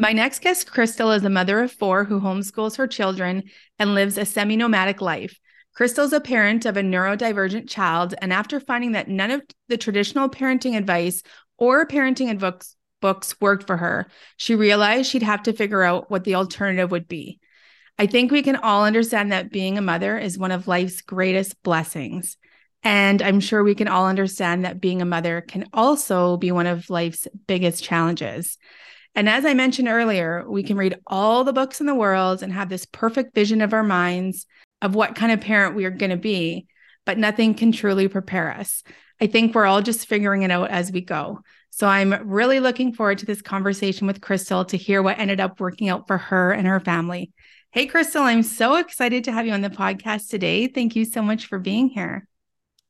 My next guest, Crystal, is a mother of four who homeschools her children and lives a semi nomadic life. Crystal's a parent of a neurodivergent child, and after finding that none of the traditional parenting advice or parenting books, books worked for her, she realized she'd have to figure out what the alternative would be. I think we can all understand that being a mother is one of life's greatest blessings. And I'm sure we can all understand that being a mother can also be one of life's biggest challenges. And as I mentioned earlier, we can read all the books in the world and have this perfect vision of our minds of what kind of parent we are going to be, but nothing can truly prepare us. I think we're all just figuring it out as we go. So I'm really looking forward to this conversation with Crystal to hear what ended up working out for her and her family. Hey, Crystal, I'm so excited to have you on the podcast today. Thank you so much for being here.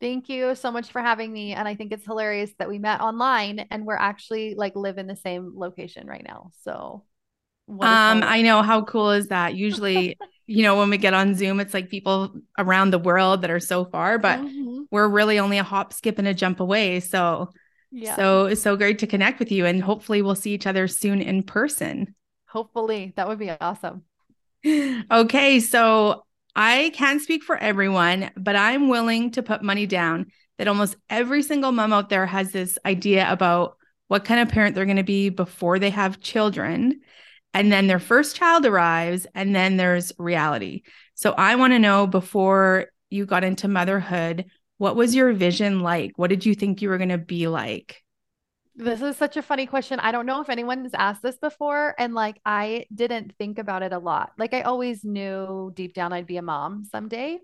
Thank you so much for having me. And I think it's hilarious that we met online and we're actually like live in the same location right now. So um, I know how cool is that? Usually, you know, when we get on Zoom, it's like people around the world that are so far, but mm-hmm. we're really only a hop, skip, and a jump away. So yeah. So it's so great to connect with you and hopefully we'll see each other soon in person. Hopefully. That would be awesome. Okay, so I can't speak for everyone, but I'm willing to put money down that almost every single mom out there has this idea about what kind of parent they're going to be before they have children. And then their first child arrives, and then there's reality. So I want to know before you got into motherhood, what was your vision like? What did you think you were going to be like? This is such a funny question. I don't know if anyone's asked this before. And like, I didn't think about it a lot. Like, I always knew deep down I'd be a mom someday.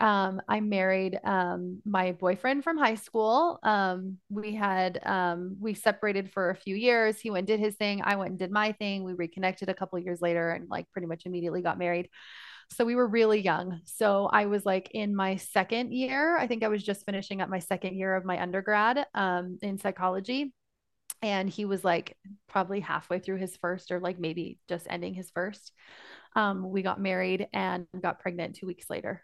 Um, I married um, my boyfriend from high school. Um, we had, um, we separated for a few years. He went and did his thing. I went and did my thing. We reconnected a couple years later and like pretty much immediately got married. So we were really young. So I was like in my second year. I think I was just finishing up my second year of my undergrad um, in psychology. And he was like probably halfway through his first, or like maybe just ending his first. Um, we got married and got pregnant two weeks later.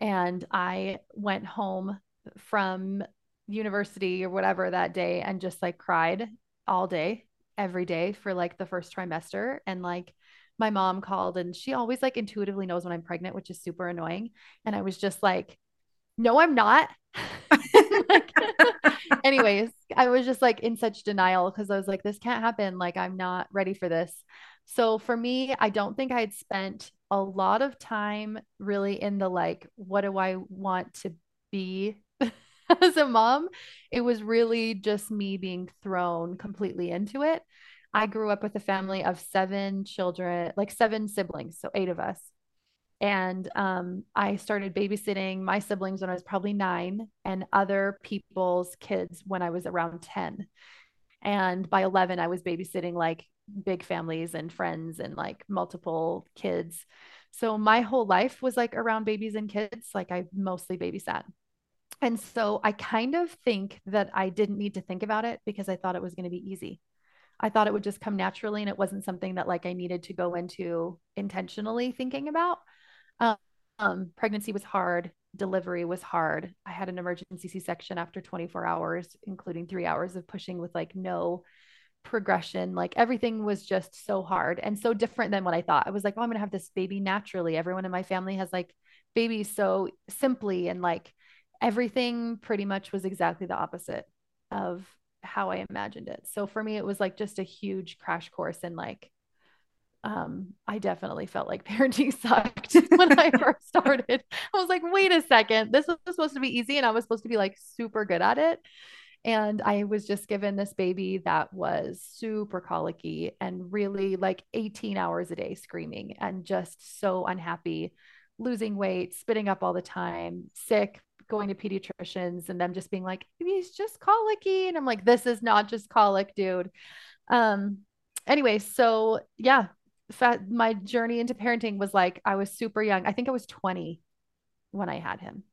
And I went home from university or whatever that day and just like cried all day, every day for like the first trimester. And like, my mom called and she always like intuitively knows when I'm pregnant, which is super annoying. And I was just like, no, I'm not. like, anyways, I was just like in such denial because I was like, this can't happen. Like, I'm not ready for this. So for me, I don't think I had spent a lot of time really in the like, what do I want to be as a mom? It was really just me being thrown completely into it. I grew up with a family of seven children, like seven siblings, so eight of us. And um, I started babysitting my siblings when I was probably nine and other people's kids when I was around 10. And by 11, I was babysitting like big families and friends and like multiple kids. So my whole life was like around babies and kids. Like I mostly babysat. And so I kind of think that I didn't need to think about it because I thought it was going to be easy. I thought it would just come naturally and it wasn't something that like I needed to go into intentionally thinking about. Um, um, pregnancy was hard, delivery was hard. I had an emergency C section after 24 hours, including three hours of pushing with like no progression. Like everything was just so hard and so different than what I thought. I was like, oh, I'm going to have this baby naturally. Everyone in my family has like babies so simply and like everything pretty much was exactly the opposite of how I imagined it. So for me, it was like just a huge crash course in like, um, I definitely felt like parenting sucked when I first started. I was like, wait a second, this was supposed to be easy, and I was supposed to be like super good at it. And I was just given this baby that was super colicky and really like 18 hours a day screaming and just so unhappy, losing weight, spitting up all the time, sick, going to pediatricians and them just being like, he's just colicky. And I'm like, this is not just colic, dude. Um, anyway, so yeah, my journey into parenting was like I was super young. I think I was 20 when I had him.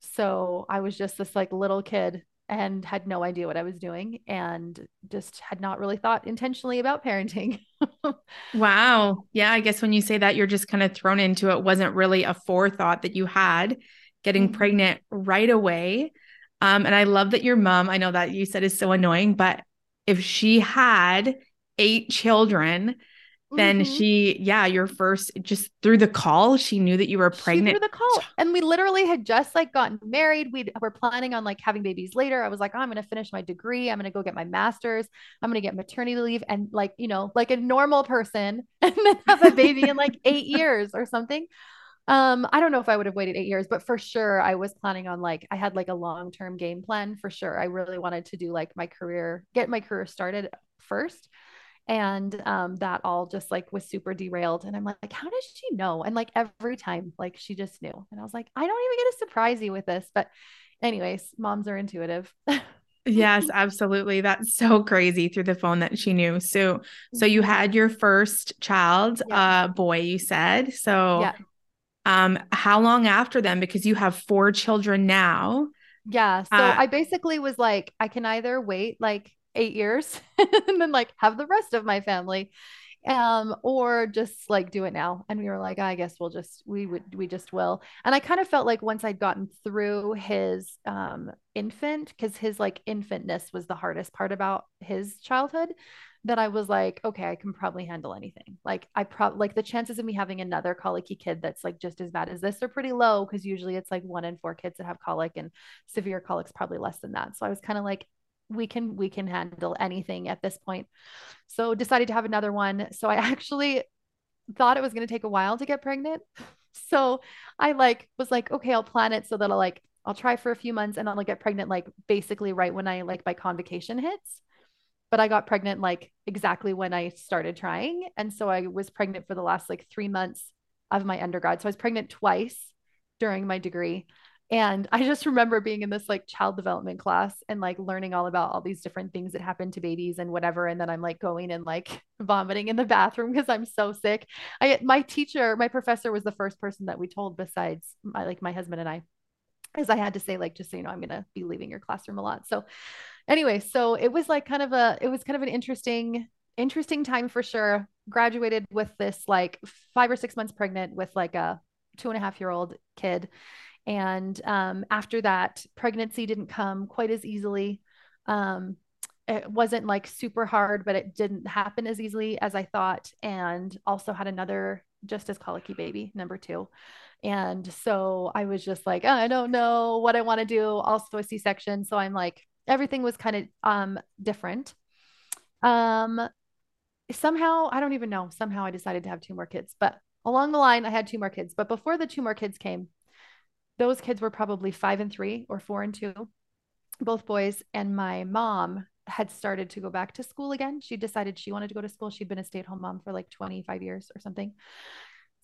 So I was just this like little kid and had no idea what I was doing and just had not really thought intentionally about parenting. wow. Yeah. I guess when you say that, you're just kind of thrown into it. Wasn't really a forethought that you had getting mm-hmm. pregnant right away. Um, and I love that your mom, I know that you said is so annoying, but if she had eight children, then mm-hmm. she, yeah, your first just through the call, she knew that you were pregnant. through the call. And we literally had just like gotten married. We were planning on like having babies later. I was like, oh, I'm going to finish my degree. I'm going to go get my master's. I'm going to get maternity leave and like, you know, like a normal person and then have a baby in like eight years or something. Um, I don't know if I would have waited eight years, but for sure I was planning on like I had like a long-term game plan for sure. I really wanted to do like my career, get my career started first. And um, that all just like was super derailed. And i'm like, like how does she know? And like every time like she just knew. And i was like i don't even get to surprise you with this. But anyways moms are intuitive. Yes absolutely. That's so crazy through the phone that she knew. So so you mm-hmm. had your first child yeah. uh boy you said. So yeah. Um how long after them because you have four children now. Yeah so uh, i basically was like i can either wait like eight years and then like have the rest of my family um or just like do it now. And we were like i guess we'll just we would we just will. And i kind of felt like once i'd gotten through his um infant because his like infantness was the hardest part about his childhood that i was like okay i can probably handle anything. Like i probably like the chances of me having another colicky kid that's like just as bad as this are pretty low because usually it's like one in four kids that have colic and severe colics probably less than that. So i was kind of like we can we can handle anything at this point. So decided to have another one. So i actually thought it was going to take a while to get pregnant. So i like was like okay i'll plan it so that i'll like i'll try for a few months and i'll get pregnant like basically right when i like my convocation hits but i got pregnant like exactly when i started trying and so i was pregnant for the last like three months of my undergrad so i was pregnant twice during my degree and I just remember being in this like child development class and like learning all about all these different things that happen to babies and whatever. And then I'm like going and like vomiting in the bathroom because I'm so sick. I my teacher, my professor was the first person that we told besides my like my husband and I. Because I had to say, like, just so you know, I'm gonna be leaving your classroom a lot. So anyway, so it was like kind of a it was kind of an interesting, interesting time for sure. Graduated with this like five or six months pregnant with like a two and a half year old kid and um, after that, pregnancy didn't come quite as easily. Um, it wasn't like super hard, but it didn't happen as easily as I thought. And also had another just as colicky baby, number two. And so I was just like, oh, I don't know what I want to do. Also a C-section. So I'm like, everything was kind of um, different. Um, somehow, I don't even know. Somehow I decided to have two more kids, but along the line, I had two more kids. But before the two more kids came, those kids were probably five and three or four and two, both boys. And my mom had started to go back to school again. She decided she wanted to go to school. She'd been a stay at home mom for like 25 years or something.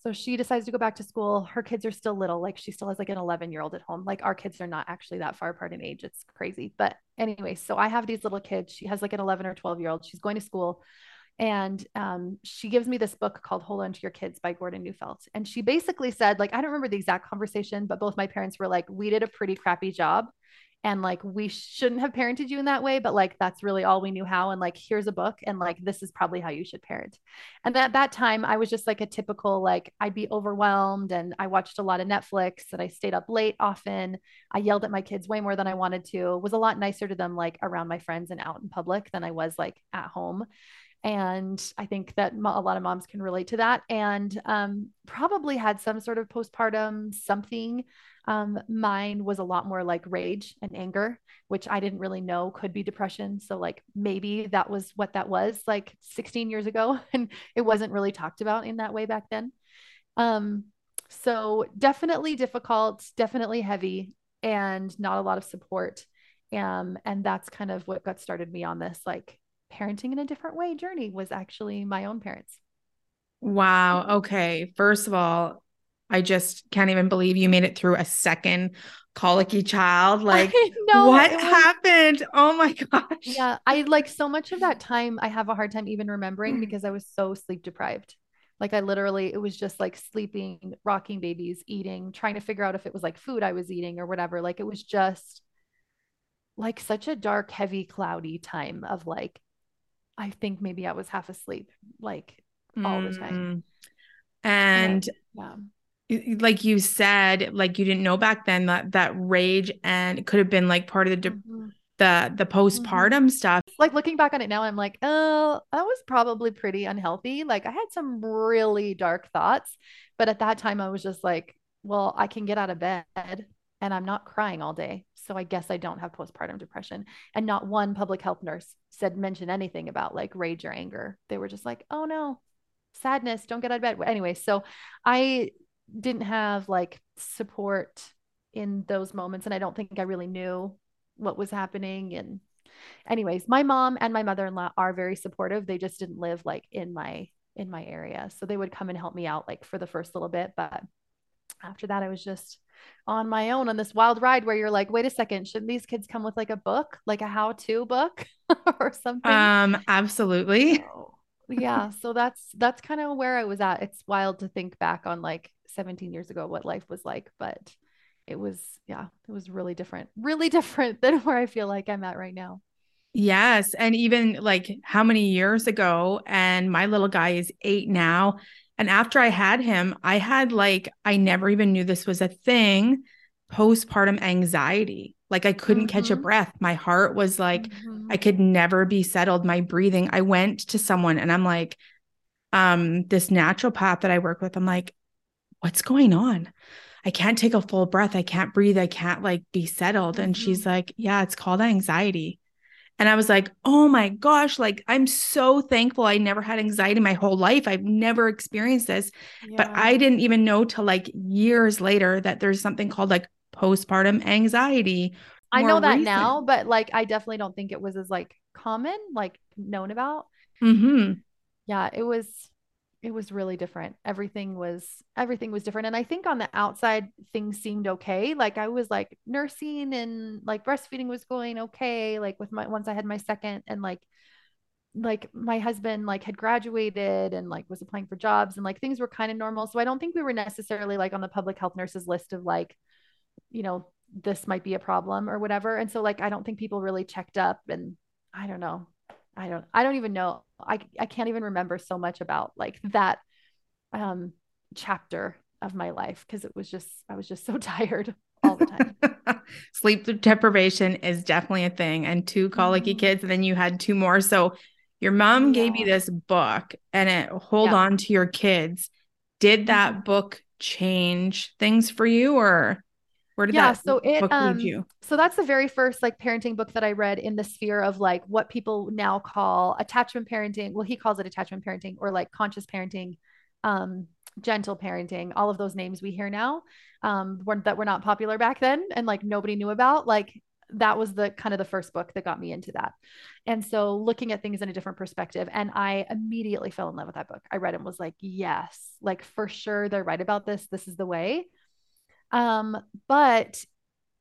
So she decides to go back to school. Her kids are still little. Like she still has like an 11 year old at home. Like our kids are not actually that far apart in age. It's crazy. But anyway, so I have these little kids. She has like an 11 or 12 year old. She's going to school. And um, she gives me this book called Hold On to Your Kids by Gordon Neufeld. And she basically said, like, I don't remember the exact conversation, but both my parents were like, we did a pretty crappy job. And like, we shouldn't have parented you in that way, but like, that's really all we knew how. And like, here's a book. And like, this is probably how you should parent. And at that time, I was just like a typical, like, I'd be overwhelmed and I watched a lot of Netflix and I stayed up late often. I yelled at my kids way more than I wanted to, was a lot nicer to them, like around my friends and out in public than I was like at home and i think that a lot of moms can relate to that and um, probably had some sort of postpartum something um, mine was a lot more like rage and anger which i didn't really know could be depression so like maybe that was what that was like 16 years ago and it wasn't really talked about in that way back then um, so definitely difficult definitely heavy and not a lot of support um, and that's kind of what got started me on this like parenting in a different way journey was actually my own parents. Wow. Okay. First of all, I just can't even believe you made it through a second colicky child. Like, what was, happened? Oh my gosh. Yeah. I like so much of that time, I have a hard time even remembering because I was so sleep deprived. Like I literally, it was just like sleeping, rocking babies, eating, trying to figure out if it was like food I was eating or whatever. Like it was just like such a dark, heavy, cloudy time of like, I think maybe I was half asleep, like all the time. Mm. And yeah. Like you said, like you didn't know back then that that rage and it could have been like part of the de- Mhm. the the postpartum Mm-hmm. stuff. Like looking back on it now, I'm like, oh, that was probably pretty unhealthy. Like I had some really dark thoughts, but at that time I was just like, well, I can get out of bed and I'm not crying all day. So I guess I don't have postpartum depression. And not one public health nurse said mention anything about like rage or anger. They were just like, oh no, sadness, don't get out of bed. Anyway, so I didn't have like support in those moments. And I don't think I really knew what was happening. And anyways, my mom and my mother-in-law are very supportive. They just didn't live like in my in my area. So they would come and help me out like for the first little bit. But after that, I was just on my own on this wild ride where you're like, wait a second, shouldn't these kids come with like a book, like a how-to book or something? Um, absolutely. So, yeah, so that's that's kind of where I was at. It's wild to think back on like 17 years ago what life was like, but it was yeah, it was really different. Really different than where I feel like I'm at right now. Yes. And even like how many years ago, and my little guy is eight now. And after I had him, I had like, I never even knew this was a thing postpartum anxiety. Like I couldn't catch a Mhm. breath. My heart was like, Mhm. I could never be settled. My breathing. I went to someone and I'm like, um, this naturopath that I work with, I'm like, what's going on? I can't take a full breath. I can't breathe. I can't like be settled. And she's like, yeah, it's called anxiety. And I was like, oh my gosh, like I'm so thankful I never had anxiety in my whole life. I've never experienced this. But I didn't even know till like years later that there's something called like postpartum anxiety. I know that recent. now, but like I definitely don't think it was as like common, like known about. Mhm. Yeah, it was it was really different. Everything was everything was different. And I think on the outside things seemed okay. Like I was like nursing and like breastfeeding was going okay. Like with my once I had my second and like like my husband like had graduated and like was applying for jobs and like things were kind of normal. So I don't think we were necessarily like on the public health nurses list of like, you know, this might be a problem or whatever. And so like I don't think people really checked up and I don't know. I don't I don't even know. I I can't even remember so much about like that um chapter of my life because it was just I was just so tired all the time. Sleep deprivation is definitely a thing, and two colicky Mhm. kids, and then you had two more. So your mom gave you this book, and it hold Yeah. on to your kids. Did that Mhm. book change things for you, or where did Yeah, that so it book um lead you? so that's the very first like parenting book that I read in the sphere of like what people now call attachment parenting. Well, he calls it attachment parenting or like conscious parenting, um, gentle parenting, all of those names we hear now, um, were, that were not popular back then and like nobody knew about. Like that was the kind of the first book that got me into that. And so looking at things in a different perspective. And I immediately fell in love with that book. I read it and was like, yes, like for sure they're right about this. This is the way. Um, but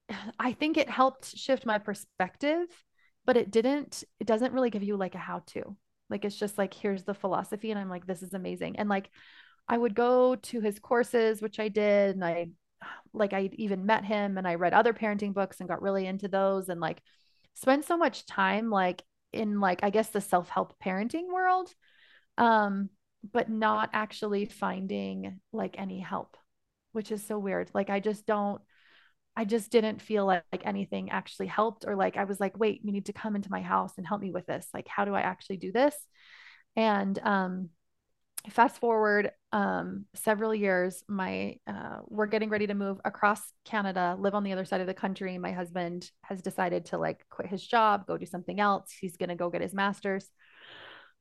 I think it helped shift my perspective, but it didn't, it doesn't really give you like a how to. Like it's just like, here's the philosophy. And I'm like, this is amazing. And like I would go to his courses, which I did, and I like I even met him and I read other parenting books and got really into those and like spent so much time like in like I guess the self-help parenting world um but not actually finding like any help which is so weird. Like I just don't I just didn't feel like, like anything actually helped or like I was like wait you need to come into my house and help me with this. Like how do I actually do this? And um fast forward um, several years my uh, we're getting ready to move across canada live on the other side of the country. My husband has decided to like quit his job go do something else. He's to go get his master's.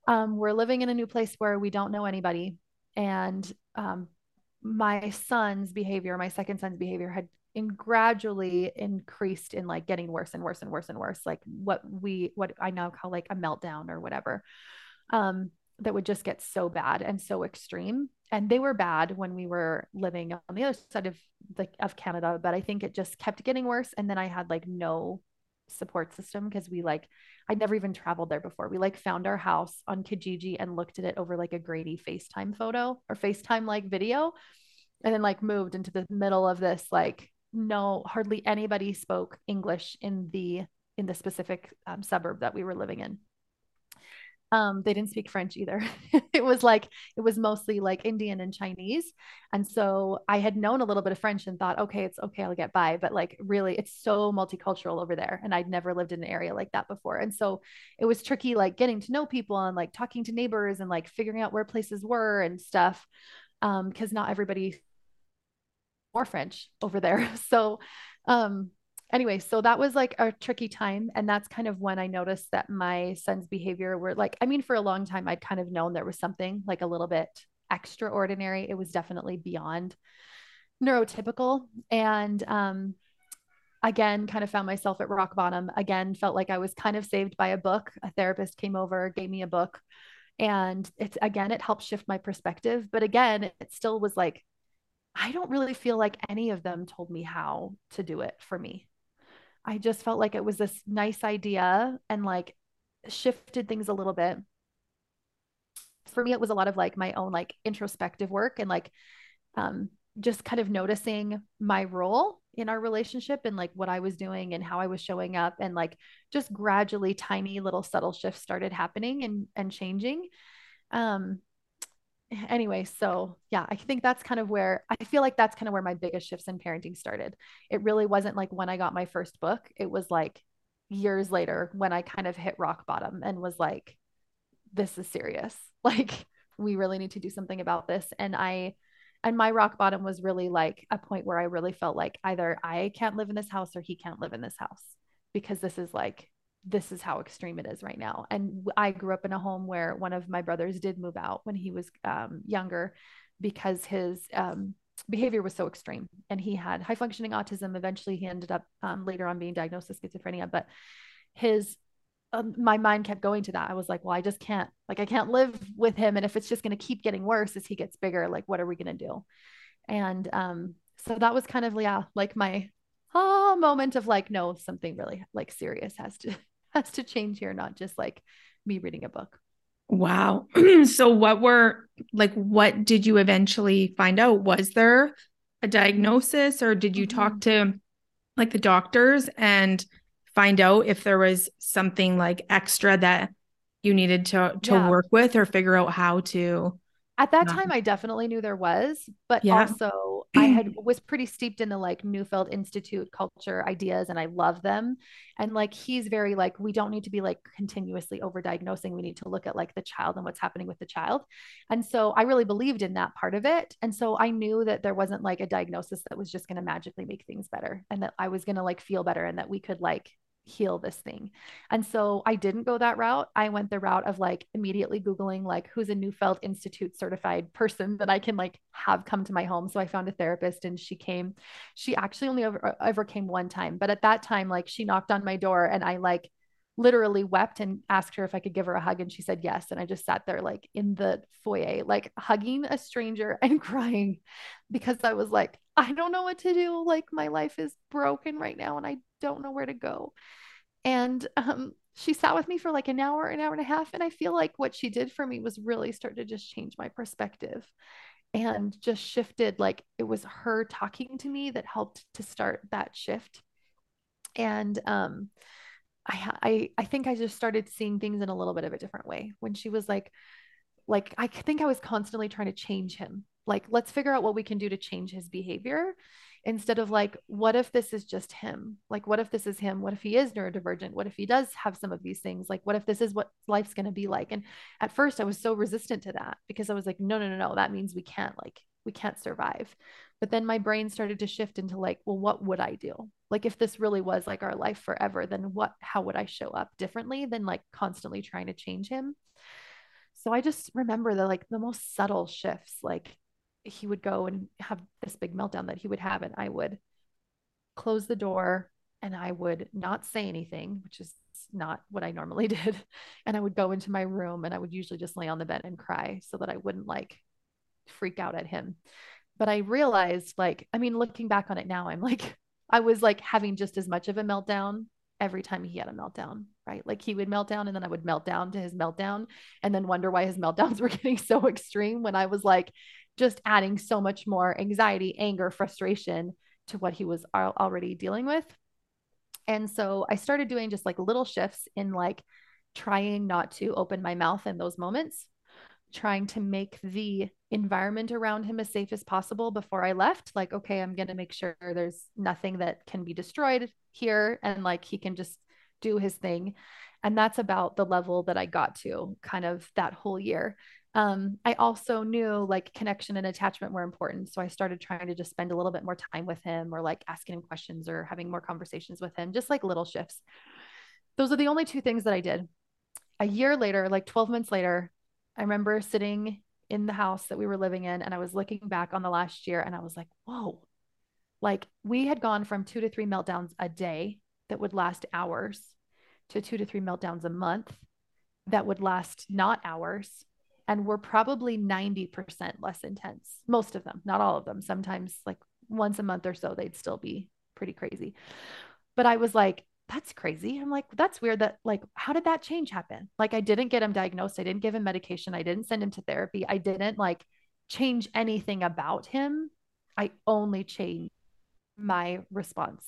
Um, we're living in a new place where we don't know anybody. And um, my son's behavior my second son's behavior had in gradually increased in like getting worse and worse and worse and worse like what we what i now call like a meltdown or whatever um that would just get so bad and so extreme. And they were bad when we were living on the other side of the of Canada, but I think it just kept getting worse. And then I had like no support system because we like I'd never even traveled there before. We like found our house on Kijiji and looked at it over like a Grady FaceTime photo or FaceTime like video. And then like moved into the middle of this, like, no, hardly anybody spoke English in the in the specific um, suburb that we were living in. Um, they didn't speak French either. it was like it was mostly like Indian and Chinese. And so I had known a little bit of French and thought, okay, it's okay, I'll get by. But like really, it's so multicultural over there. And I'd never lived in an area like that before. And so it was tricky, like getting to know people and like talking to neighbors and like figuring out where places were and stuff. Um, because not everybody more French over there. So um anyway, so that was like a tricky time. And that's kind of when I noticed that my son's behavior were like, I mean, for a long time, I'd kind of known there was something like a little bit extraordinary. It was definitely beyond neurotypical. And um, again, kind of found myself at rock bottom. Again, felt like I was kind of saved by a book. A therapist came over, gave me a book. And it's again, it helped shift my perspective. But again, it still was like, I don't really feel like any of them told me how to do it for me. I just felt like it was this nice idea and like shifted things a little bit. For me, it was a lot of like my own like introspective work and like um, just kind of noticing my role in our relationship and like what I was doing and how I was showing up and like just gradually tiny little subtle shifts started happening and and changing. Um anyway, so yeah, I think that's kind of where I feel like that's kind of where my biggest shifts in parenting started. It really wasn't like when I got my first book, it was like years later when I kind of hit rock bottom and was like, this is serious. Like, we really need to do something about this. And I, and my rock bottom was really like a point where I really felt like either I can't live in this house or he can't live in this house because this is like this is how extreme it is right now. And I grew up in a home where one of my brothers did move out when he was um, younger because his um, behavior was so extreme and he had high functioning autism. Eventually, he ended up um, later on being diagnosed with schizophrenia, but his um, my mind kept going to that. I was like, well, I just can't, like, I can't live with him. And if it's just going to keep getting worse as he gets bigger, like, what are we going to do? And um, so that was kind of, yeah, like my ah moment of like, no, something really like serious has to has to change here, not just like me reading a book. Wow. so what were like what did you eventually find out? Was there a diagnosis or did you mm-hmm. talk to like the doctors and find out if there was something like extra that you needed to to yeah. work with or figure out how to at that uh-huh. time i definitely knew there was but yeah. also i had was pretty steeped in the like neufeld institute culture ideas and i love them. And like he's very like we don't need to be like continuously over diagnosing we need to look at like the child and what's happening with the child. And so i really believed in that part of it. And so i knew that there wasn't like a diagnosis that was just going to magically make things better and that i was going to like feel better and that we could like heal this thing. And so I didn't go that route. I went the route of like immediately Googling like who's a Neufeld Institute certified person that I can like have come to my home. So I found a therapist and she came. She actually only ever, ever came one time. But at that time, like she knocked on my door and I like literally wept and asked her if I could give her a hug. And she said yes. And I just sat there like in the foyer, like hugging a stranger and crying because I was like, I don't know what to do. Like my life is broken right now and I don't know where to go. And um, she sat with me for like an hour, an hour and a half. And I feel like what she did for me was really start to just change my perspective and just shifted. Like it was her talking to me that helped to start that shift. And um, I, I, I think I just started seeing things in a little bit of a different way when she was like, like, I think I was constantly trying to change him. Like, let's figure out what we can do to change his behavior instead of like, what if this is just him? Like, what if this is him? What if he is neurodivergent? What if he does have some of these things? Like, what if this is what life's going to be like? And at first, I was so resistant to that because I was like, no, no, no, no, that means we can't, like, we can't survive. But then my brain started to shift into like, well, what would I do? Like, if this really was like our life forever, then what, how would I show up differently than like constantly trying to change him? So I just remember the like the most subtle shifts, like he would go and have this big meltdown that he would have, and I would close the door and I would not say anything, which is not what I normally did. And I would go into my room and I would usually just lay on the bed and cry so that I wouldn't like freak out at him. But I realized, like, I mean, looking back on it now, I'm like, I was like having just as much of a meltdown every time he had a meltdown. right? Like he would melt down and then I would melt down to his meltdown and then wonder why his meltdowns were getting so extreme when I was like just adding so much more anxiety, anger, frustration to what he was already dealing with. And so I started doing just like little shifts in like trying not to open my mouth in those moments, trying to make the environment around him as safe as possible before I left. Like, okay, I'm going to make sure there's nothing that can be destroyed here and like he can just do his thing. And that's about the level that I got to kind of that whole year. Um, I also knew like connection and attachment were important. So I started trying to just spend a little bit more time with him or like asking him questions or having more conversations with him, just like little shifts. Those are the only two things that I did. A year later, like 12 months later, I remember sitting in the house that we were living in and I was looking back on the last year and I was like, whoa, like we had gone from two to three meltdowns a day that would last hours to two to three meltdowns a month that would last not hours and were probably 90% less intense. Most of them, not all of them. Sometimes, like once a month or so, they'd still be pretty crazy. But I was like, that's crazy. I'm like, that's weird that, like, how did that change happen? Like, I didn't get him diagnosed. I didn't give him medication. I didn't send him to therapy. I didn't like change anything about him. I only changed my response.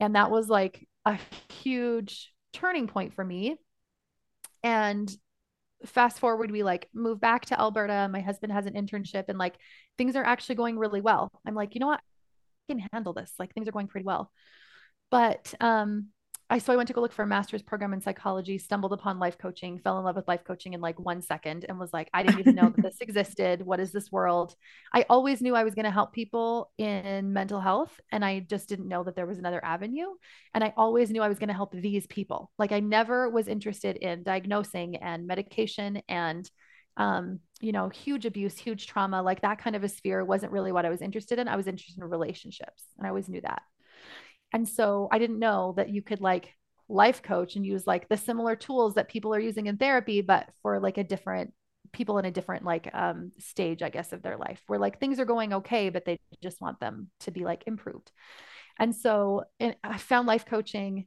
And that was like a huge turning point for me. And fast forward, we like move back to Alberta. My husband has an internship and like things are actually going really well. I'm like, you know what? I can handle this. Like things are going pretty well. But um I so I went to go look for a master's program in psychology, stumbled upon life coaching, fell in love with life coaching in like one second and was like, I didn't even know that this existed. What is this world? I always knew I was going to help people in mental health and I just didn't know that there was another avenue. And I always knew I was going to help these people. Like I never was interested in diagnosing and medication and um, you know, huge abuse, huge trauma, like that kind of a sphere wasn't really what I was interested in. I was interested in relationships and I always knew that. And so I didn't know that you could like life coach and use like the similar tools that people are using in therapy, but for like a different people in a different like um stage, I guess, of their life where like things are going okay, but they just want them to be like improved. And so I found life coaching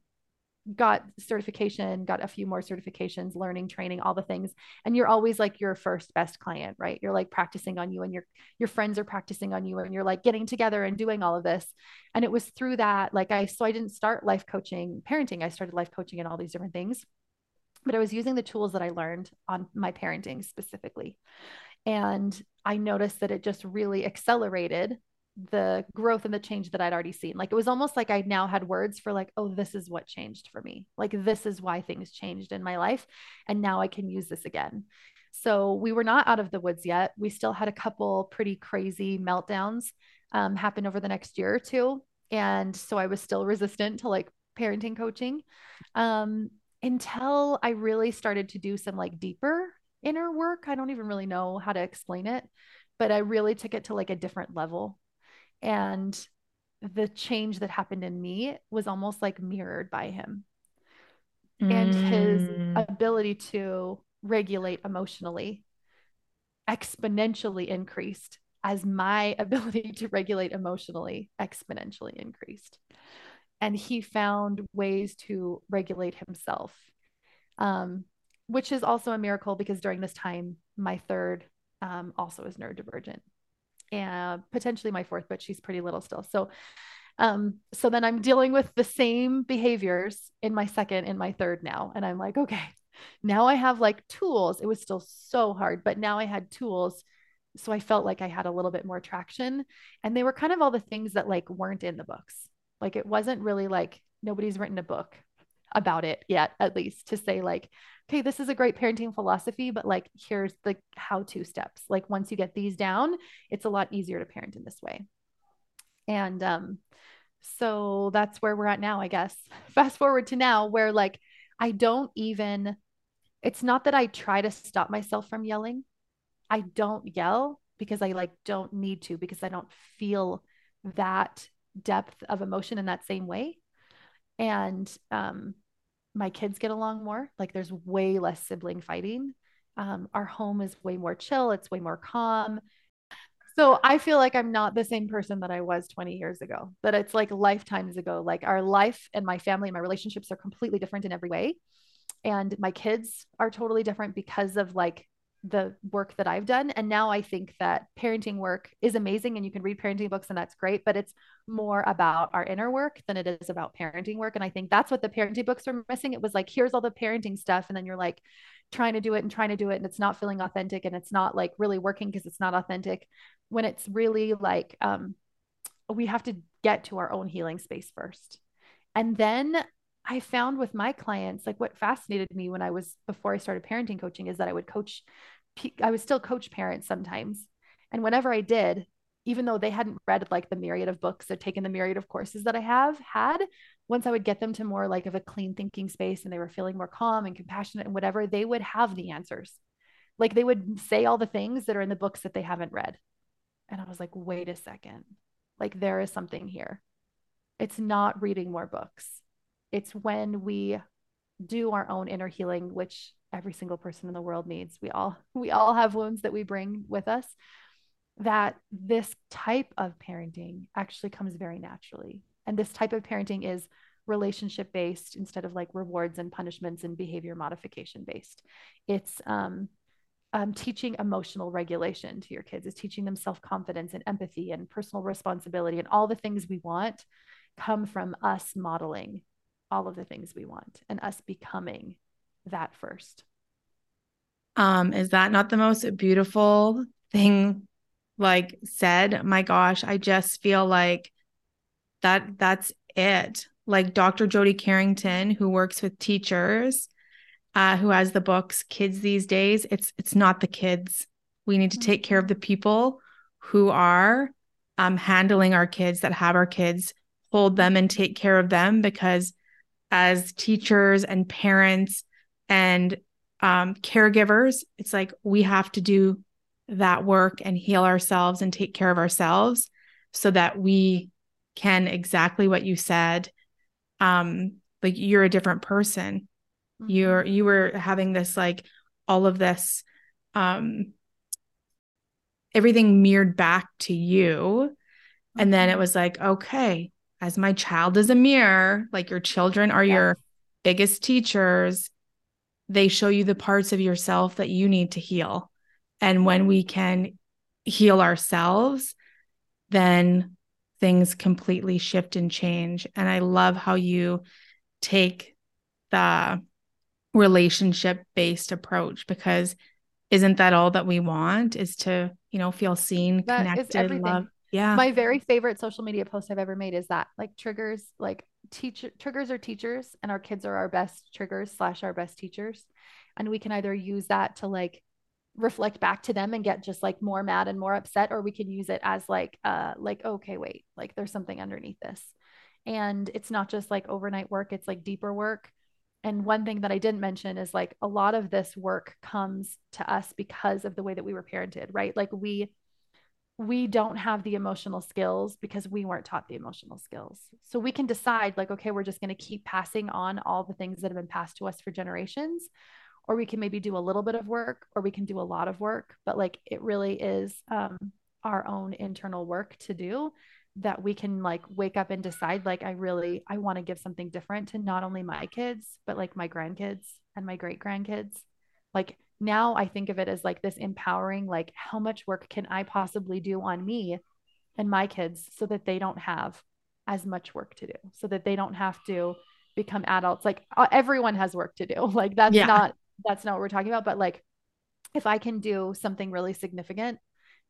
got certification, got a few more certifications, learning, training, all the things. And you're always like your first best client, right? You're like practicing on you and your your friends are practicing on you and you're like getting together and doing all of this. And it was through that like I so I didn't start life coaching, parenting. I started life coaching and all these different things. But I was using the tools that I learned on my parenting specifically. And I noticed that it just really accelerated the growth and the change that I'd already seen. Like it was almost like I now had words for like, oh, this is what changed for me. Like this is why things changed in my life. And now I can use this again. So we were not out of the woods yet. We still had a couple pretty crazy meltdowns um, happen over the next year or two. And so I was still resistant to like parenting coaching um, until I really started to do some like deeper inner work. I don't even really know how to explain it, but I really took it to like a different level and the change that happened in me was almost like mirrored by him mm. and his mm. ability to regulate emotionally exponentially increased as my ability to regulate emotionally exponentially increased. And he found ways to regulate himself, um, which is also a miracle because during this time, my third um, also is neurodivergent and potentially my fourth, but she's pretty little still. So, um, so then I'm dealing with the same behaviors in my second and my third now. And I'm like, okay, now I have like tools. It was still so hard, but now I had tools. So I felt like I had a little bit more traction. And they were kind of all the things that like weren't in the books. Like it wasn't really like nobody's written a book about it yet, at least to say, like, okay, this is a great parenting philosophy, but like, here's the how to steps. Like, once you get these down, it's a lot easier to parent in this way. And um, so that's where we're at now, I guess. Fast forward to now, where like, I don't even, it's not that I try to stop myself from yelling. I don't yell because I like don't need to, because I don't feel that depth of emotion in that same way and um, my kids get along more. Like there's way less sibling fighting. Um, our home is way more chill. It's way more calm. So I feel like I'm not the same person that I was 20 years ago, that it's like lifetimes ago. Like our life and my family and my relationships are completely different in every way. And my kids are totally different because of like the work that I've done. And now I think that parenting work is amazing and you can read parenting books and that's great, but it's more about our inner work than it is about parenting work. And I think that's what the parenting books were missing. It was like, here's all the parenting stuff. And then you're like trying to do it and trying to do it. And it's not feeling authentic and it's not like really working because it's not authentic. When it's really like, um, we have to get to our own healing space first. And then I found with my clients, like what fascinated me when I was before I started parenting coaching is that I would coach, I would still coach parents sometimes. And whenever I did, even though they hadn't read like the myriad of books or taken the myriad of courses that I have had, once I would get them to more like of a clean thinking space and they were feeling more calm and compassionate and whatever, they would have the answers. Like they would say all the things that are in the books that they haven't read. And I was like, wait a second. Like there is something here. It's not reading more books it's when we do our own inner healing which every single person in the world needs. We all we all have wounds that we bring with us that this type of parenting actually comes very naturally. And this type of parenting is relationship based instead of like rewards and punishments and behavior modification based it's um, um, teaching emotional regulation to your kids. Is teaching them self-confidence and empathy and personal responsibility and all the things we want come from us modeling all of the things we want and us becoming that first. Um, is that not the most beautiful thing like said? My gosh, I just feel like that that's it. Like Dr. Jody Carrington, who works with teachers, uh, who has the books Kids These Days, it's it's not the kids. We need to take care of the people who are um, handling our kids, that have our kids, hold them and take care of them because as teachers and parents and um, caregivers, it's like we have to do that work and heal ourselves and take care of ourselves so that we can exactly what you said um like you're a different person mm-hmm. you're you were having this like all of this um everything mirrored back to you and then it mm-hmm. was like okay as my child is a mirror, like your children are yes. your biggest teachers, they show you the parts of yourself that you need to heal. And when we can heal ourselves, then things completely shift and change. And I love how you take the relationship based approach because isn't that all that we want is to, you know, feel seen, that connected, love. Yeah. My very favorite social media post I've ever made is that like triggers, like teacher triggers are teachers and our kids are our best triggers slash our best teachers. And we can either use that to like reflect back to them and get just like more mad and more upset, or we can use it as like, uh, like, okay, wait, like there's something underneath this. And it's not just like overnight work, it's like deeper work. And one thing that I didn't mention is like a lot of this work comes to us because of the way that we were parented, right? Like we we don't have the emotional skills because we weren't taught the emotional skills. So we can decide, like, okay, we're just going to keep passing on all the things that have been passed to us for generations, or we can maybe do a little bit of work, or we can do a lot of work. But like, it really is um, our own internal work to do that we can like wake up and decide, like, I really, I want to give something different to not only my kids, but like my grandkids and my great grandkids. Like, now I think of it as like this empowering, like, how much work can I possibly do on me and my kids so that they don't have as much work to do, so that they don't have to become adults. Like, uh, everyone has work to do. Like, that's yeah. not, that's not what we're talking about. But like, if I can do something really significant,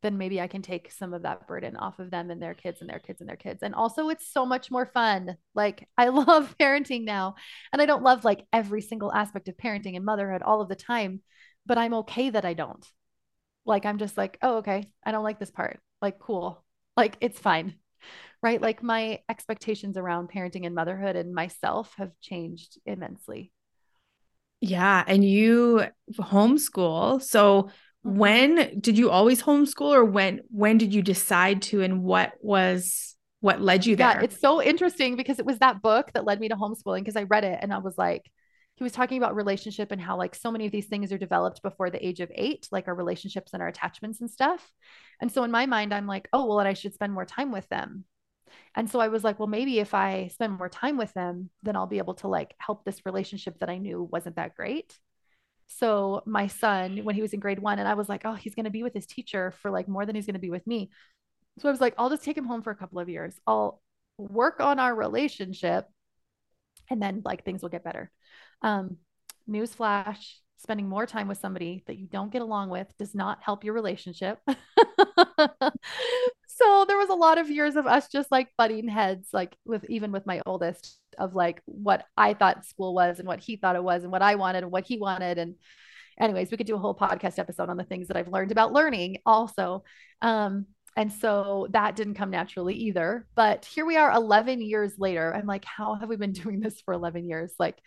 then maybe I can take some of that burden off of them and their kids and their kids and their kids. And also, it's so much more fun. Like, I love parenting now. And I don't love like every single aspect of parenting and motherhood all of the time but I'm okay that I don't. Like, I'm just like, oh, okay, I don't like this part. Like, cool. Like, it's fine. Right. Like, my expectations around parenting and motherhood and myself have changed immensely. Yeah. And you homeschool. So, mm-hmm. when did you always homeschool or when when did you decide to and what was what led you there? Yeah, it's so interesting because it was that book that led me to homeschooling because I read it and I was like, he was talking about relationship and how like so many of these things are developed before the age of eight, like our relationships and our attachments and stuff. And so in my mind, I'm like, oh, well, and I should spend more time with them. And so I was like, well, maybe if I spend more time with them, then I'll be able to like help this relationship that I knew wasn't that great. So my son, when he was in grade one, and I was like, oh, he's going to be with his teacher for like more than he's going to be with me. So I was like, I'll just take him home for a couple of years. I'll work on our relationship and then like things will get better. Um, newsflash spending more time with somebody that you don't get along with does not help your relationship. so there was a lot of years of us just like butting heads, like with even with my oldest, of like what I thought school was and what he thought it was and what I wanted and what he wanted. And anyways, we could do a whole podcast episode on the things that I've learned about learning also. Um, and so that didn't come naturally either. But here we are 11 years later. I'm like, how have we been doing this for 11 years? Like,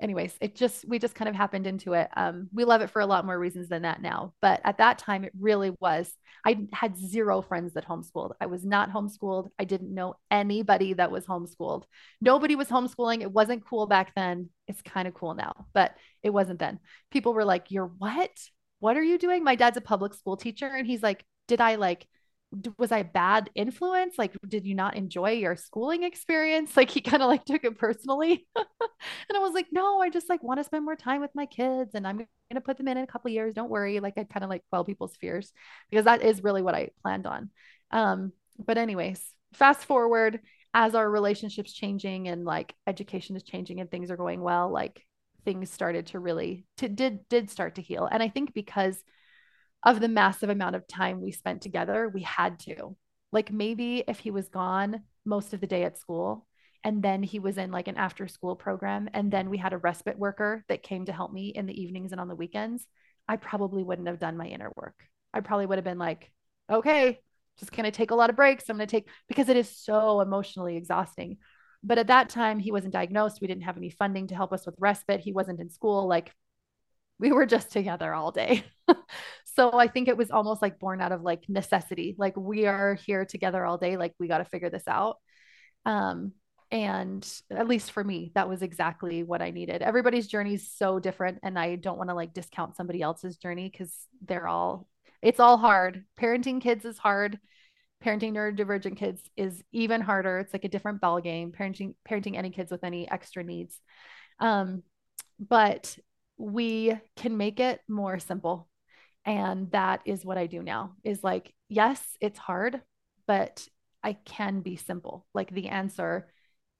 anyways, it just, we just kind of happened into it. Um, we love it for a lot more reasons than that now. But at that time, it really was. I had zero friends that homeschooled. I was not homeschooled. I didn't know anybody that was homeschooled. Nobody was homeschooling. It wasn't cool back then. It's kind of cool now, but it wasn't then. People were like, You're what? What are you doing? My dad's a public school teacher. And he's like, Did I like, was I a bad influence? Like, did you not enjoy your schooling experience? Like, he kind of like took it personally. and I was like, no, I just like want to spend more time with my kids and I'm going to put them in in a couple years. Don't worry. Like, I kind of like quell people's fears because that is really what I planned on. Um, but, anyways, fast forward as our relationships changing and like education is changing and things are going well, like things started to really to did did start to heal. And I think because of the massive amount of time we spent together, we had to. Like maybe if he was gone most of the day at school and then he was in like an after school program and then we had a respite worker that came to help me in the evenings and on the weekends, I probably wouldn't have done my inner work. I probably would have been like, okay, just going to take a lot of breaks. I'm going to take because it is so emotionally exhausting. But at that time, he wasn't diagnosed. We didn't have any funding to help us with respite. He wasn't in school. Like we were just together all day. so I think it was almost like born out of like necessity. Like we are here together all day. Like we got to figure this out. Um, and at least for me, that was exactly what I needed. Everybody's journey is so different. And I don't want to like discount somebody else's journey because they're all, it's all hard. Parenting kids is hard. Parenting neurodivergent kids is even harder. It's like a different ball game. Parenting, parenting any kids with any extra needs. Um, but we can make it more simple. And that is what i do now is like yes it's hard but i can be simple. Like the answer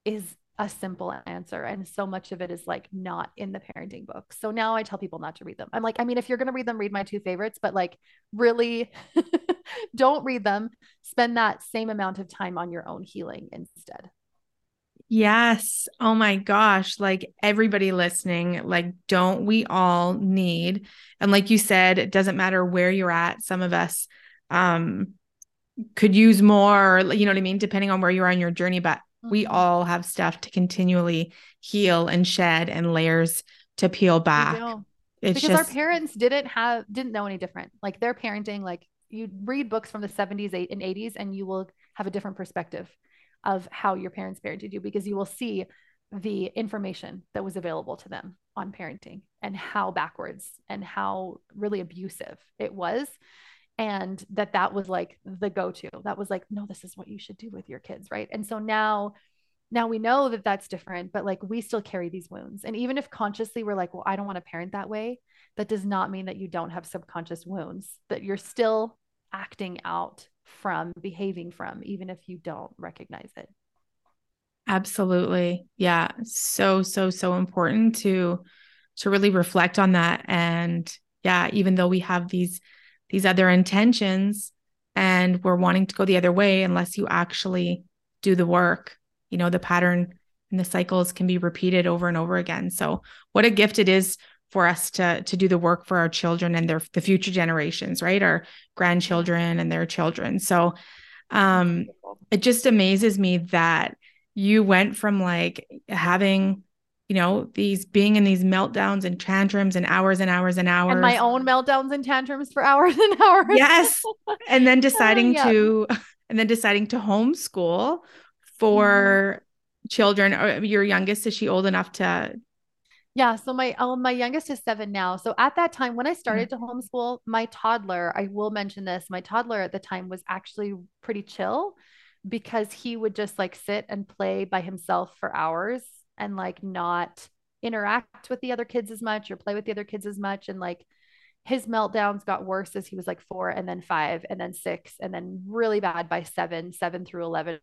is a simple answer. And so much of it is like not in the parenting book. So now i tell people not to read them. I'm like i mean if you're going to read them read my two favorites but like really don't read them. Spend that same amount of time on your own healing instead Yes. Oh my gosh. Like everybody listening, like, don't we all need, and like you said, it doesn't matter where you're at. Some of us um, could use more, you know what I mean? Depending on where you are on your journey, but mm-hmm. we all have stuff to continually heal and shed and layers to peel back. It's because just... our parents didn't have, didn't know any different. Like their parenting, like you read books from the 70s and 80s and you will have a different perspective of how your parents parented you because you will see the information that was available to them on parenting and how backwards and how really abusive it was and that that was like the go-to. That was like no this is what you should do with your kids right? And so now now we know that that's different but like we still carry these wounds. And even if consciously we're like well i don't want to parent that way that does not mean that you don't have subconscious wounds that you're still acting out from, behaving from, even if you don't recognize it. Absolutely. Yeah. So, so, so important to to really reflect on that. And yeah, even though we have these these other intentions and we're wanting to go the other way, unless you actually do the work, you know, the pattern and the cycles can be repeated over and over again. So what a gift it is for us to to do the work for our children and their the future generations right? Our grandchildren and their children. So um it just amazes me that you went from like having you know these being in these meltdowns and tantrums and hours and hours and hours and my own meltdowns and tantrums for hours and hours. Yes. And then deciding uh, yeah. to and then deciding to homeschool for mm-hmm. children. Your youngest is she old enough to Yeah, so my oh, my youngest is seven now. So at that time, when I Yeah. started to homeschool, my toddler, I will mention this, my toddler at the time was actually pretty chill because he would just like sit and play by himself for hours and like not interact with the other kids as much or play with the other kids as much. And like his meltdowns got worse as he was like four and then five and then six and then really bad by seven, seven through 11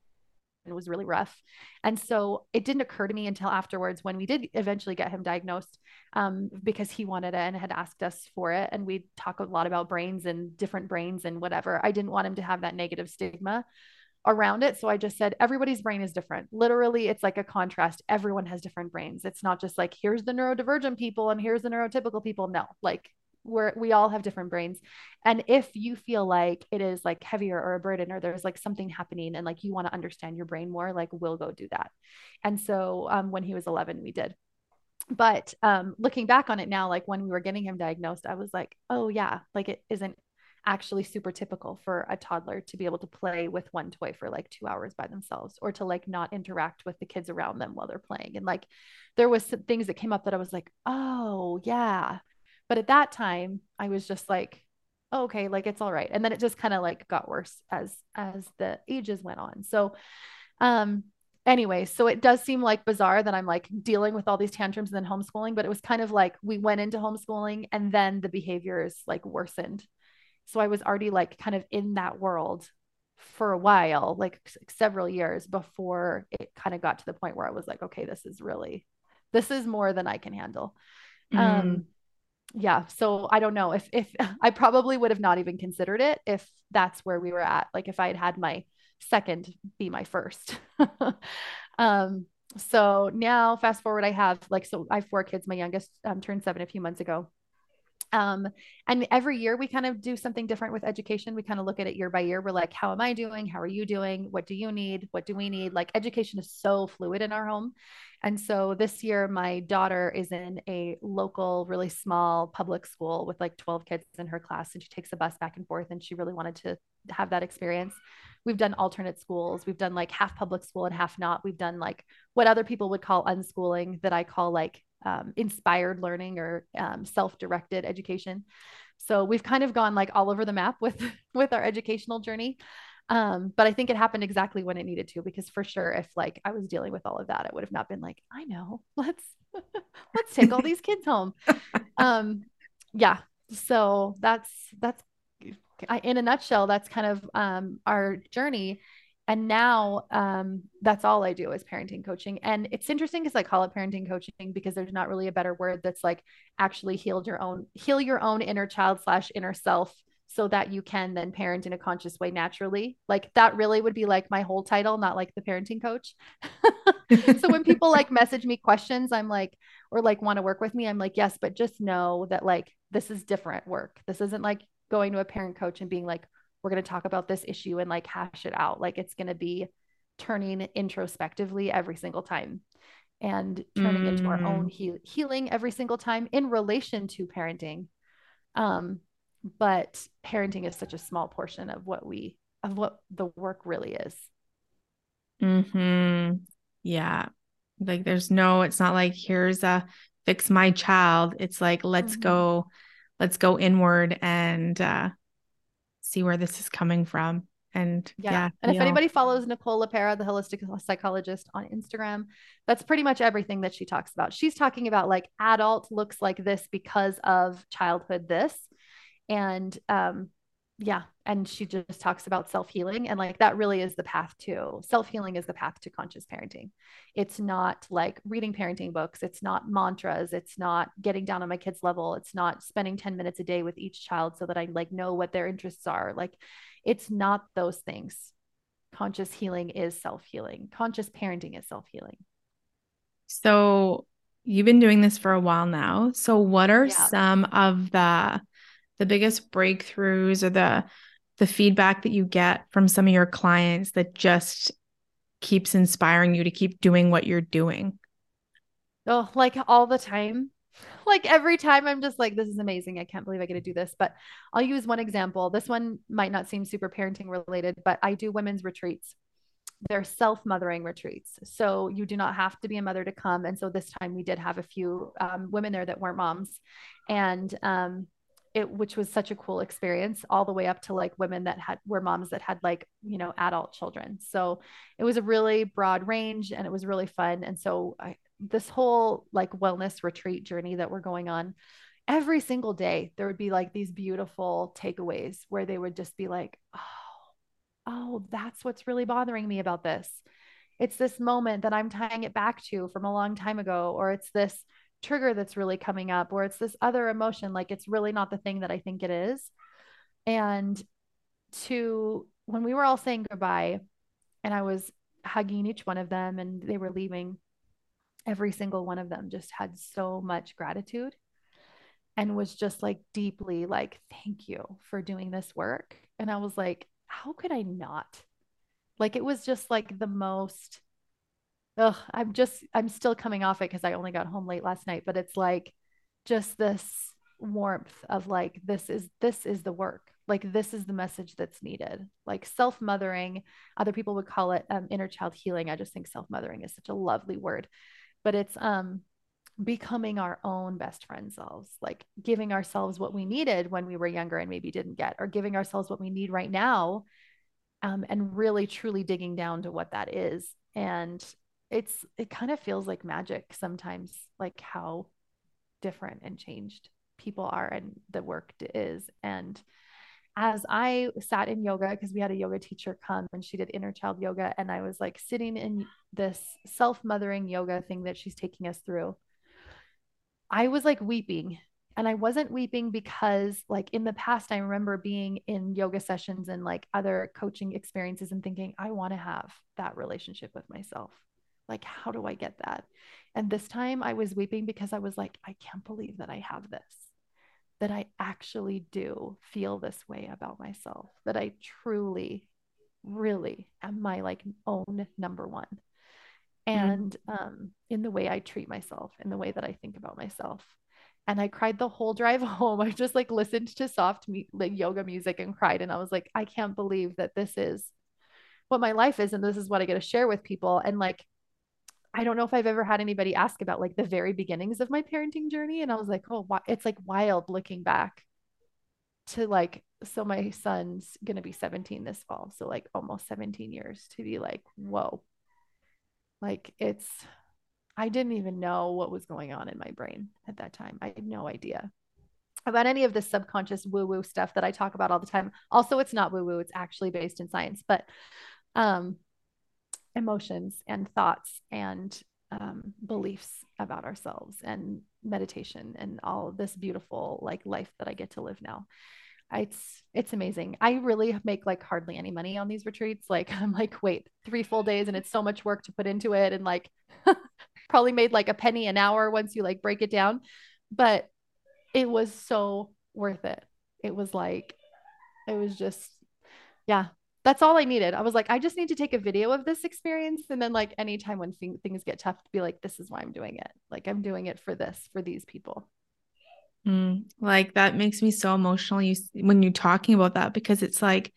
it was really rough. And so it didn't occur to me until afterwards when we did eventually get him diagnosed um, because he wanted it and had asked us for it. And we talk a lot about brains and different brains and whatever. I didn't want him to have that negative stigma around it. So I just said, everybody's brain is different. Literally, it's like a contrast. Everyone has different brains. It's not just like, here's the neurodivergent people and here's the neurotypical people. No, like we're we all have different brains. And if you feel like it is like heavier or a burden or there's like something happening and like you want to understand your brain more like we'll go do that. And so um, when he was 11 we did. But um, looking back on it now like when we were getting him diagnosed i was like oh yeah like it isn't actually super typical for a toddler to be able to play with one toy for like two hours by themselves or to like not interact with the kids around them while they're playing. And like there was some things that came up that i was like oh yeah but at that time, I was just like, oh, okay, like it's all right. And then it just kind of like got worse as as the ages went on. So um anyway, so it does seem like bizarre that I'm like dealing with all these tantrums and then homeschooling, but it was kind of like we went into homeschooling and then the behaviors like worsened. So I was already like kind of in that world for a while, like several years before it kind of got to the point where I was like, okay, this is really, this is more than I can handle. Mm. Um, yeah so i don't know if if i probably would have not even considered it if that's where we were at like if i had had my second be my first. Um so now fast forward i have like so i have four kids my youngest um, turned seven a few months ago um, and every year we kind of do something different with education. We kind of look at it year by year. We're like, how am I doing? How are you doing? What do you need? What do we need? Like education is so fluid in our home. And so this year, my daughter is in a local, really small public school with like 12 kids in her class, and she takes a bus back and forth. And she really wanted to have that experience. We've done alternate schools. We've done like half public school and half not. We've done like what other people would call unschooling, that I call like um, inspired learning or um, self-directed education. So we've kind of gone like all over the map with with our educational journey. Um, but I think it happened exactly when it needed to, because for sure, if like I was dealing with all of that, it would have not been like, I know, let's let's take all these kids home. Um, yeah. So that's that's I, in a nutshell, that's kind of um, our journey and now um, that's all I do is parenting coaching. And it's interesting because I call it parenting coaching because there's not really a better word that's like actually healed your own, heal your own inner child slash inner self so that you can then parent in a conscious way naturally. Like that really would be like my whole title, not like the parenting coach. so when people like message me questions, I'm like, or like want to work with me, I'm like, yes, but just know that like this is different work. This isn't like going to a parent coach and being like, we're going to talk about this issue and like hash it out. Like it's going to be turning introspectively every single time and turning mm. into our own mm. he- healing every single time in relation to parenting. Um, but parenting is such a small portion of what we of what the work really is. Hmm. Yeah. Like there's no. It's not like here's a fix my child. It's like let's mm-hmm. go, let's go inward and uh, see where this is coming from. And yeah. yeah and if anybody follows Nicole LePera, the holistic psychologist on Instagram, that's pretty much everything that she talks about. She's talking about like adult looks like this because of childhood this. And um, yeah and she just talks about self-healing and like that really is the path to self-healing is the path to conscious parenting. It's not like reading parenting books it's not mantras it's not getting down on my kids level it's not spending 10 minutes a day with each child so that i like know what their interests are. Like it's not those things. Conscious healing is self-healing. Conscious parenting is self-healing. So you've been doing this for a while now. So what are yeah. some of the the biggest breakthroughs or the the feedback that you get from some of your clients that just keeps inspiring you to keep doing what you're doing? Oh, like all the time. Like every time I'm just like, this is amazing. I can't believe I get to do this. But I'll use one example. This one might not seem super parenting related, but I do women's retreats. they're self mothering retreats. So you do not have to be a mother to come. And so this time we did have a few um, women there that weren't moms. And um, it, which was such a cool experience, all the way up to like women that had were moms that had like, you know, adult children. So it was a really broad range and it was really fun. And so I, this whole like wellness retreat journey that we're going on, every single day, there would be like these beautiful takeaways where they would just be like, oh, oh, that's what's really bothering me about this. It's this moment that I'm tying it back to from a long time ago, or it's this trigger that's really coming up, or it's this other emotion. Like it's really not the thing that I think it is. And to when we were all saying goodbye, and I was hugging each one of them and they were leaving, every single one of them just had so much gratitude and was just like deeply like, thank you for doing this work. And I was like, how could I not? Like it was just like the most ugh, I'm just I'm still coming off it because I only got home late last night, but it's like just this warmth of like this is this is the work. Like this is the message that's needed. Like self-mothering, other people would call it um, inner child healing. I just think self-mothering is such a lovely word. But it's um becoming our own best friend selves, like giving ourselves what we needed when we were younger and maybe didn't get, or giving ourselves what we need right now, um, and really truly digging down to what that is. And it's, it kind of feels like magic sometimes, like how different and changed people are and the work is. And as I sat in yoga, because we had a yoga teacher come and she did inner child yoga, and I was like sitting in this self mothering yoga thing that she's taking us through I was like weeping. And I wasn't weeping because, like, in the past, I remember being in yoga sessions and like other coaching experiences and thinking, I want to have that relationship with myself. Like, how do I get that? And this time I was weeping because I was like, I can't believe that I have this, that I actually do feel this way about myself, that I truly, really am my like own number one. Mm-hmm. and um, in the way I treat myself, in the way that I think about myself. And I cried the whole drive home. I just like listened to soft me- like yoga music and cried. And I was like, I can't believe that this is what my life is. And this is what I get to share with people. And like, I don't know if I've ever had anybody ask about like the very beginnings of my parenting journey. And I was like, oh, it's like wild looking back to like, so my son's going to be 17 this fall. So like almost 17 years to be like, whoa, like it's, I didn't even know what was going on in my brain at that time. I had no idea about any of the subconscious woo woo stuff that I talk about all the time. Also, it's not woo woo, it's actually based in science, but um, emotions and thoughts and um, beliefs about ourselves and meditation and all this beautiful like life that I get to live now it's it's amazing. I really make like hardly any money on these retreats. Like I'm like, wait, three full days and it's so much work to put into it and like probably made like a penny an hour once you like break it down. But it was so worth it. It was like it was just yeah, that's all I needed. I was like, I just need to take a video of this experience. And then, like, anytime when th- things get tough, to be like, this is why I'm doing it. Like, I'm doing it for this, for these people. Mm, like that makes me so emotional you when you're talking about that because it's like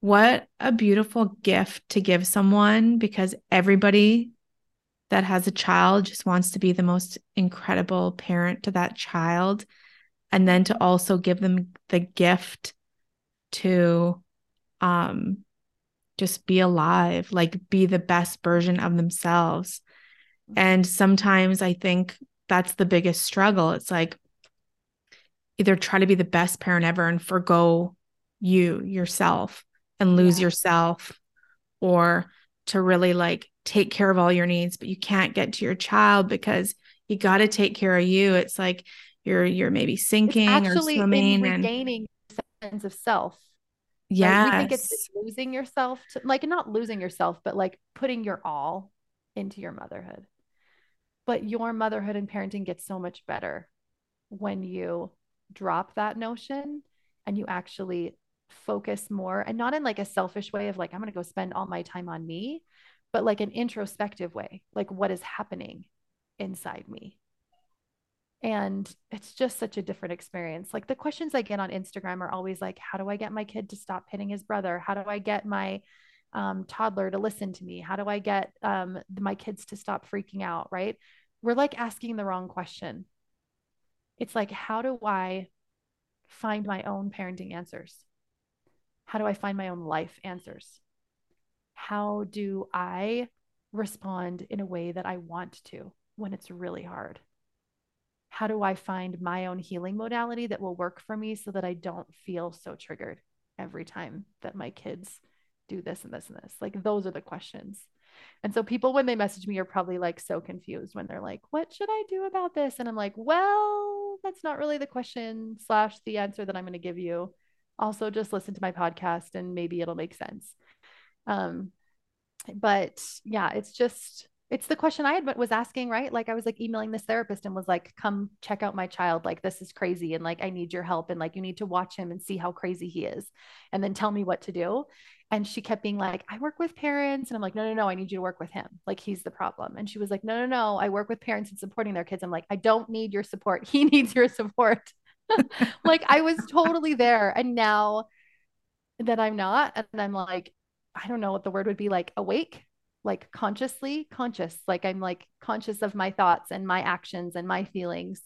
what a beautiful gift to give someone because everybody that has a child just wants to be the most incredible parent to that child and then to also give them the gift to um just be alive like be the best version of themselves. And sometimes i think that's the biggest struggle. It's like either try to be the best parent ever and forego you yourself and lose yeah. yourself or to really like take care of all your needs but you can't get to your child because you got to take care of you. It's like you're you're maybe sinking or swimming and regaining sense of self yeah right? we think it's losing yourself to, like not losing yourself but like putting your all into your motherhood but your motherhood and parenting gets so much better when you drop that notion and you actually focus more and not in like a selfish way of like, I'm going to go spend all my time on me, but like an introspective way, like what is happening inside me. And it's just such a different experience. Like the questions I get on Instagram are always like, how do I get my kid to stop hitting his brother? How do I get my um, toddler to listen to me? How do I get um, my kids to stop freaking out? Right. We're like asking the wrong question. It's like, how do I find my own parenting answers? How do I find my own life answers? How do I respond in a way that I want to when it's really hard? How do I find my own healing modality that will work for me so that I don't feel so triggered every time that my kids do this and this and this? Like, those are the questions. And so people, when they message me, are probably like so confused when they're like, what should I do about this? And I'm like, well, that's not really the question slash the answer that I'm going to give you. Also, just listen to my podcast and maybe it'll make sense. Um, but yeah, it's just it's the question I had was asking, right? Like I was like emailing this therapist and was like, come check out my child. Like this is crazy. And like, I need your help. And like, you need to watch him and see how crazy he is. And then tell me what to do. And she kept being like, I work with parents. And I'm like, no, no, no, I need you to work with him. Like he's the problem. And she was like, no, no, no, I work with parents and supporting their kids. I'm like, I don't need your support. He needs your support. like I was totally there. And now that I'm not, and I'm like, I don't know what the word would be like awake, like consciously conscious. Like I'm like conscious of my thoughts and my actions and my feelings.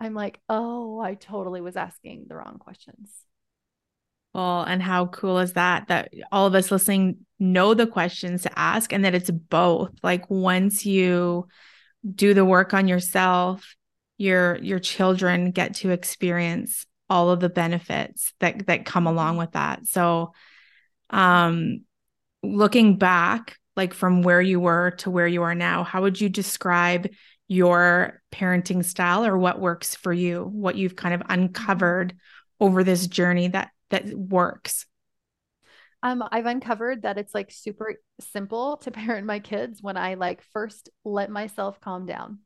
I'm like, oh, I totally was asking the wrong questions. Well, and how cool is that? That all of us listening know the questions to ask and that it's both. Like once you do the work on yourself, your your children get to experience all of the benefits that that come along with that. So um looking back, like from where you were to where you are now, how would you describe your parenting style or what works for you? What you've kind of uncovered over this journey that that works? Um, I've uncovered that it's like super simple to parent my kids when I like first let myself calm down.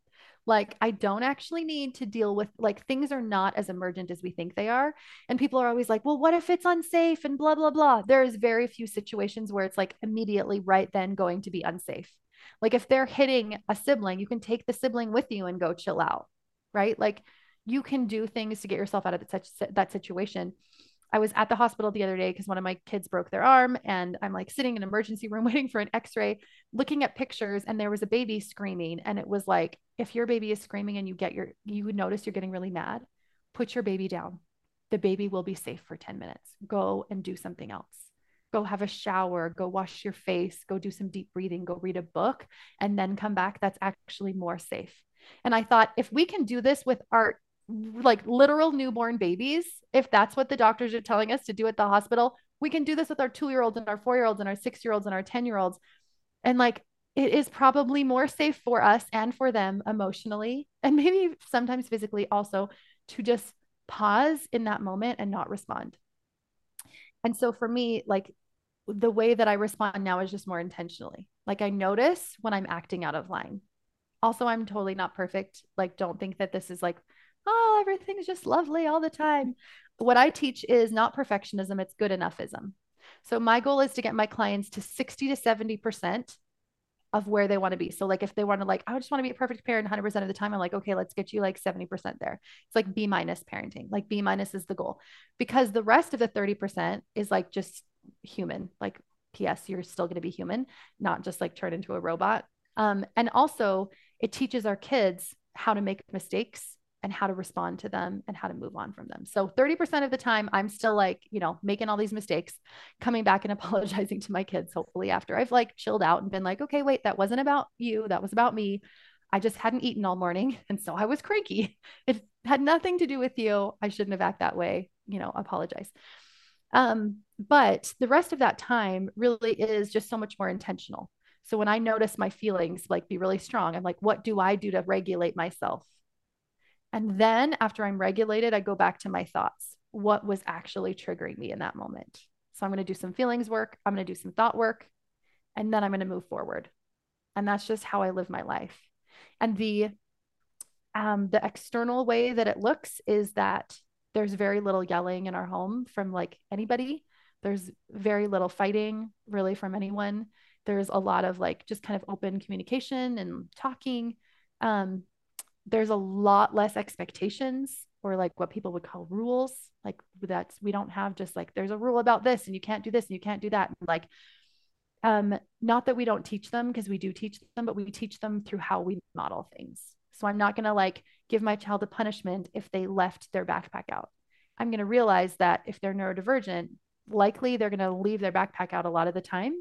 Like, I don't actually need to deal with like things are not as emergent as we think they are. And people are always like, well, what if it's unsafe and blah, blah, blah. There's very few situations where it's like immediately right then going to be unsafe. Like, if they're hitting a sibling, you can take the sibling with you and go chill out, right? Like, you can do things to get yourself out of such that situation. I was at the hospital the other day because one of my kids broke their arm and I'm like sitting in an emergency room waiting for an x-ray, looking at pictures and there was a baby screaming and it was like if your baby is screaming and you get your you would notice you're getting really mad, put your baby down. The baby will be safe for 10 minutes. Go and do something else. Go have a shower, go wash your face, go do some deep breathing, go read a book and then come back. That's actually more safe. And I thought if we can do this with our like literal newborn babies, if that's what the doctors are telling us to do at the hospital, we can do this with our two year olds and our four year olds and our six year olds and our 10 year olds. And like, it is probably more safe for us and for them emotionally and maybe sometimes physically also to just pause in that moment and not respond. And so for me, like the way that I respond now is just more intentionally. Like I notice when I'm acting out of line. Also, I'm totally not perfect. Like, don't think that this is like oh, everything's just lovely all the time. What I teach is not perfectionism, it's good enoughism. So my goal is to get my clients to 60 to 70% of where they want to be. So like if they want to like, I just want to be a perfect parent 100% of the time, I'm like, okay, let's get you like 70% there. It's like B minus parenting. Like B minus is the goal because the rest of the 30% is like just human. Like PS, you're still going to be human, not just like turn into a robot. Um, and also it teaches our kids how to make mistakes and how to respond to them and how to move on from them. So 30% of the time, I'm still like, you know, making all these mistakes, coming back and apologizing to my kids, hopefully after I've like chilled out and been like, okay, wait, that wasn't about you. That was about me. I just hadn't eaten all morning. And so I was cranky. It had nothing to do with you. I shouldn't have acted that way, you know, apologize. Um, but the rest of that time really is just so much more intentional. So when I notice my feelings like be really strong, I'm like, what do I do to regulate myself? And then after I'm regulated, I go back to my thoughts. What was actually triggering me in that moment? So I'm going to do some feelings work, I'm going to do some thought work, and then I'm going to move forward. And that's just how I live my life. And the um, the external way that it looks is that there's very little yelling in our home from like anybody. There's very little fighting really from anyone. There's a lot of like just kind of open communication and talking. Um, there's a lot less expectations or like what people would call rules like that's we don't have just like there's a rule about this and you can't do this and you can't do that like Um, not that we don't teach them because we do teach them, but we teach them through how we model things. So I'm not going to like give my child a punishment if they left their backpack out. I'm going to realize that if they're neurodivergent, likely they're going to leave their backpack out a lot of the time.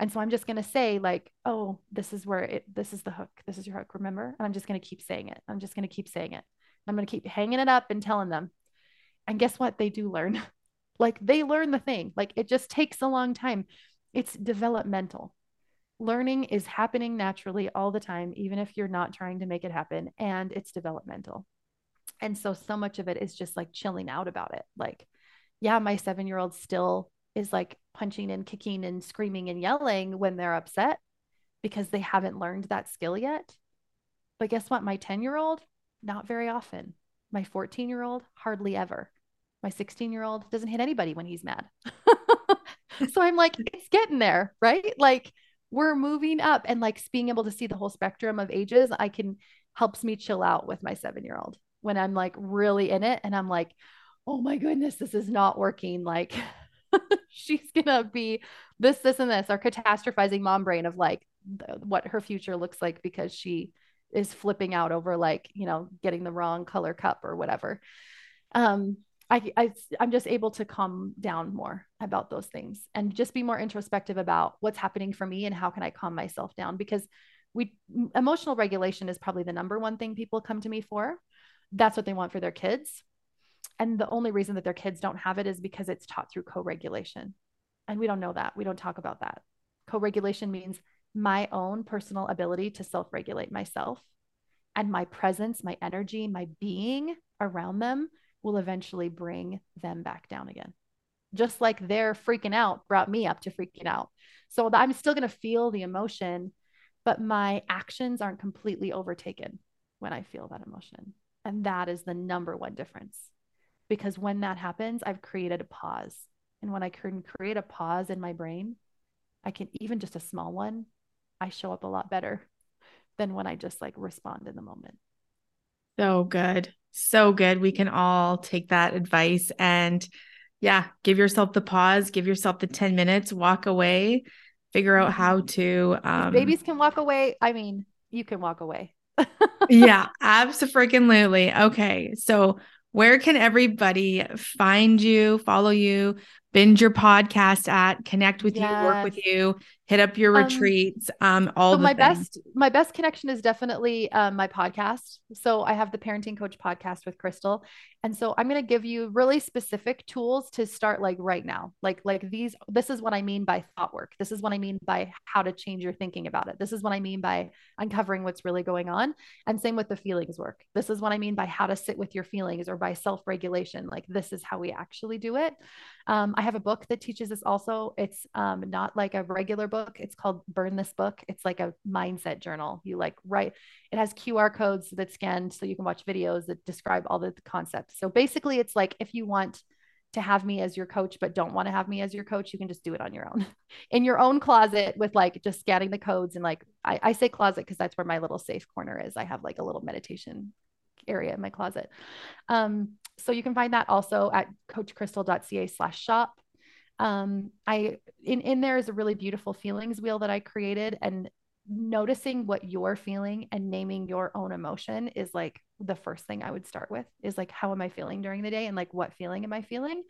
And so I'm just going to say like, oh, this is where it, this is the hook. This is your hook. Remember? And I'm just going to keep saying it. I'm just going to keep saying it. I'm going to keep hanging it up and telling them. And guess what? They do learn. like they learn the thing. Like it just takes a long time. It's developmental. Learning is happening naturally all the time, even if you're not trying to make it happen. And it's developmental. And so, so much of it is just like chilling out about it. Like, yeah, my seven year old still is like punching and kicking and screaming and yelling when they're upset because they haven't learned that skill yet. But guess what? My 10 year old, not very often. My 14 year old, hardly ever. My 16 year old doesn't hit anybody when he's mad. so I'm like, it's getting there, right? Like we're moving up and like being able to see the whole spectrum of ages, I can helps me chill out with my seven year old when I'm like really in it and I'm like, oh my goodness, this is not working. Like she's gonna be this, this, and this, our catastrophizing mom brain of like what her future looks like because she is flipping out over like, you know, getting the wrong color cup or whatever. Um, I, I I'm just able to calm down more about those things and just be more introspective about what's happening for me and how can I calm myself down because we emotional regulation is probably the number one thing people come to me for. That's what they want for their kids. And the only reason that their kids don't have it is because it's taught through co-regulation. And we don't know that. We don't talk about that. Co-regulation means my own personal ability to self-regulate myself and my presence, my energy, my being around them will eventually bring them back down again. Just like their freaking out brought me up to freaking out. So I'm still going to feel the emotion, but my actions aren't completely overtaken when I feel that emotion. And that is the number one difference. Because when that happens, I've created a pause. And when I can create a pause in my brain, I can even just a small one, I show up a lot better than when I just like respond in the moment. So good. So good. We can all take that advice and yeah, give yourself the pause, give yourself the 10 minutes, walk away, figure out how mm-hmm. to um, babies can walk away. I mean, you can walk away. yeah, absolutely. Okay. So where can everybody find you, follow you, binge your podcast at, connect with yes. you, work with you, hit up your um, retreats um all so my things. best my best connection is definitely um, my podcast. So i have the parenting coach podcast with crystal. And so i'm going to give you really specific tools to start like right now. Like like these this is what i mean by thought work. This is what i mean by how to change your thinking about it. This is what i mean by uncovering what's really going on. And same with the feelings work. This is what i mean by how to sit with your feelings or by self-regulation. Like this is how we actually do it um, i have a book that teaches this also it's um, not like a regular book. It's called Burn This Book. It's like a mindset journal. You like write, it has QR codes that scan so you can watch videos that describe all the, the concepts. So basically, it's like if you want to have me as your coach, but don't want to have me as your coach, you can just do it on your own in your own closet with like just scanning the codes. And like I, I say closet because that's where my little safe corner is. I have like a little meditation area in my closet. Um, so you can find that also at coachcrystal.ca slash shop um, I in in there is a really beautiful feelings wheel that I created, and noticing what you're feeling and naming your own emotion is like the first thing I would start with is like how am I feeling during the day and like what feeling am I feeling?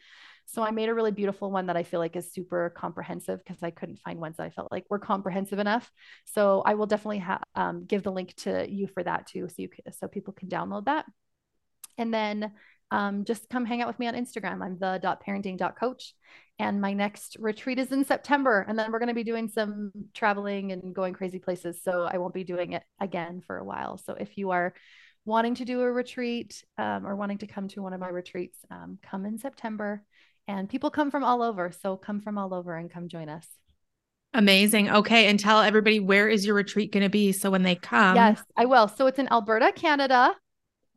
So I made a really beautiful one that I feel like is super comprehensive because I couldn't find ones that I felt like were comprehensive enough. So I will definitely ha- um, give the link to you for that too, so you can, so people can download that. And then um, just come hang out with me on Instagram. I'm the dot parenting dot coach. And my next retreat is in September. And then we're going to be doing some traveling and going crazy places. So I won't be doing it again for a while. So if you are wanting to do a retreat um, or wanting to come to one of my retreats, um, come in September. And people come from all over. So come from all over and come join us. Amazing. Okay. And tell everybody where is your retreat going to be? So when they come. Yes, I will. So it's in Alberta, Canada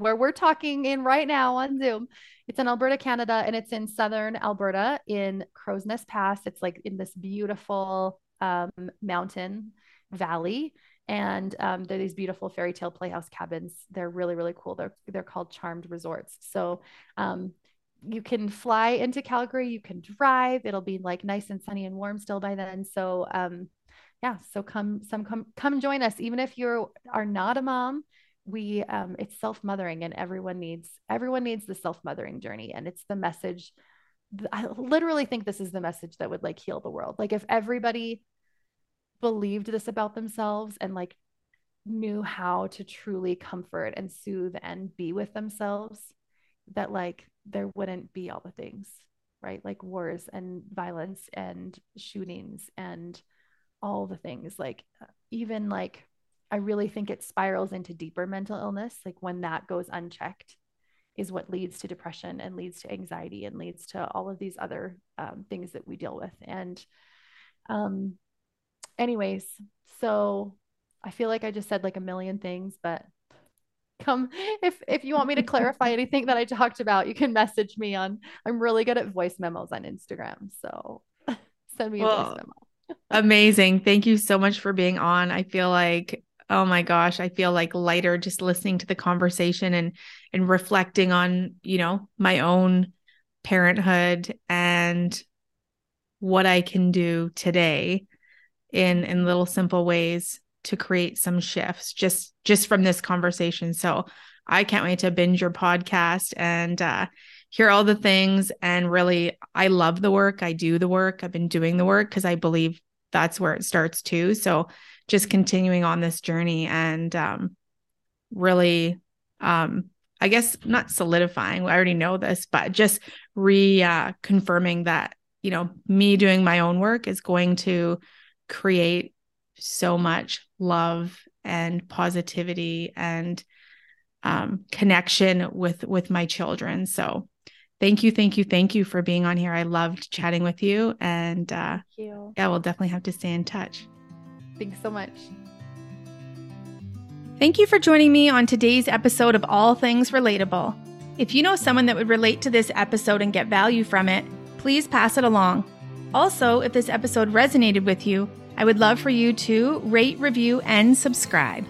where we're talking in right now on Zoom. It's in Alberta, Canada, and it's in southern Alberta in Crowsnest Pass. It's like in this beautiful um, mountain valley. And um, they're these beautiful fairy tale playhouse cabins. They're really, really cool. They're they're called charmed resorts. So um, you can fly into Calgary, you can drive. It'll be like nice and sunny and warm still by then. So um yeah, so come some come come join us even if you are not a mom. We um it's self-mothering and everyone needs everyone needs the self-mothering journey. And it's the message I literally think this is the message that would like heal the world. Like if everybody believed this about themselves and like knew how to truly comfort and soothe and be with themselves that like there wouldn't be all the things right? Like wars and violence and shootings and all the things. Like even like i really think it spirals into deeper mental illness like when that goes unchecked is what leads to depression and leads to anxiety and leads to all of these other um, things that we deal with and um anyways so i feel like i just said like a million things but come if if you want me to clarify anything that I talked about, you can message me on I'm really good at voice memos on Instagram. So send me well, a voice memo. amazing. Thank you so much for being on. I feel like oh my gosh, I feel like lighter just listening to the conversation and and reflecting on, you know, my own parenthood and what I can do today in in little simple ways to create some shifts just just from this conversation. So I can't wait to binge your podcast and uh, hear all the things. And really, I love the work. I do the work. I've been doing the work because I believe that's where it starts too. So just continuing on this journey and um, really, um, I guess not solidifying. I already know this, but just re uh, confirming that you know me doing my own work is going to create so much love and positivity and um, connection with with my children. So thank you, thank you, thank you for being on here. I loved chatting with you, and uh, you. yeah, we'll definitely have to stay in touch. Thanks so much. Thank you for joining me on today's episode of All Things Relatable. If you know someone that would relate to this episode and get value from it, please pass it along. Also, if this episode resonated with you, I would love for you to rate, review, and subscribe.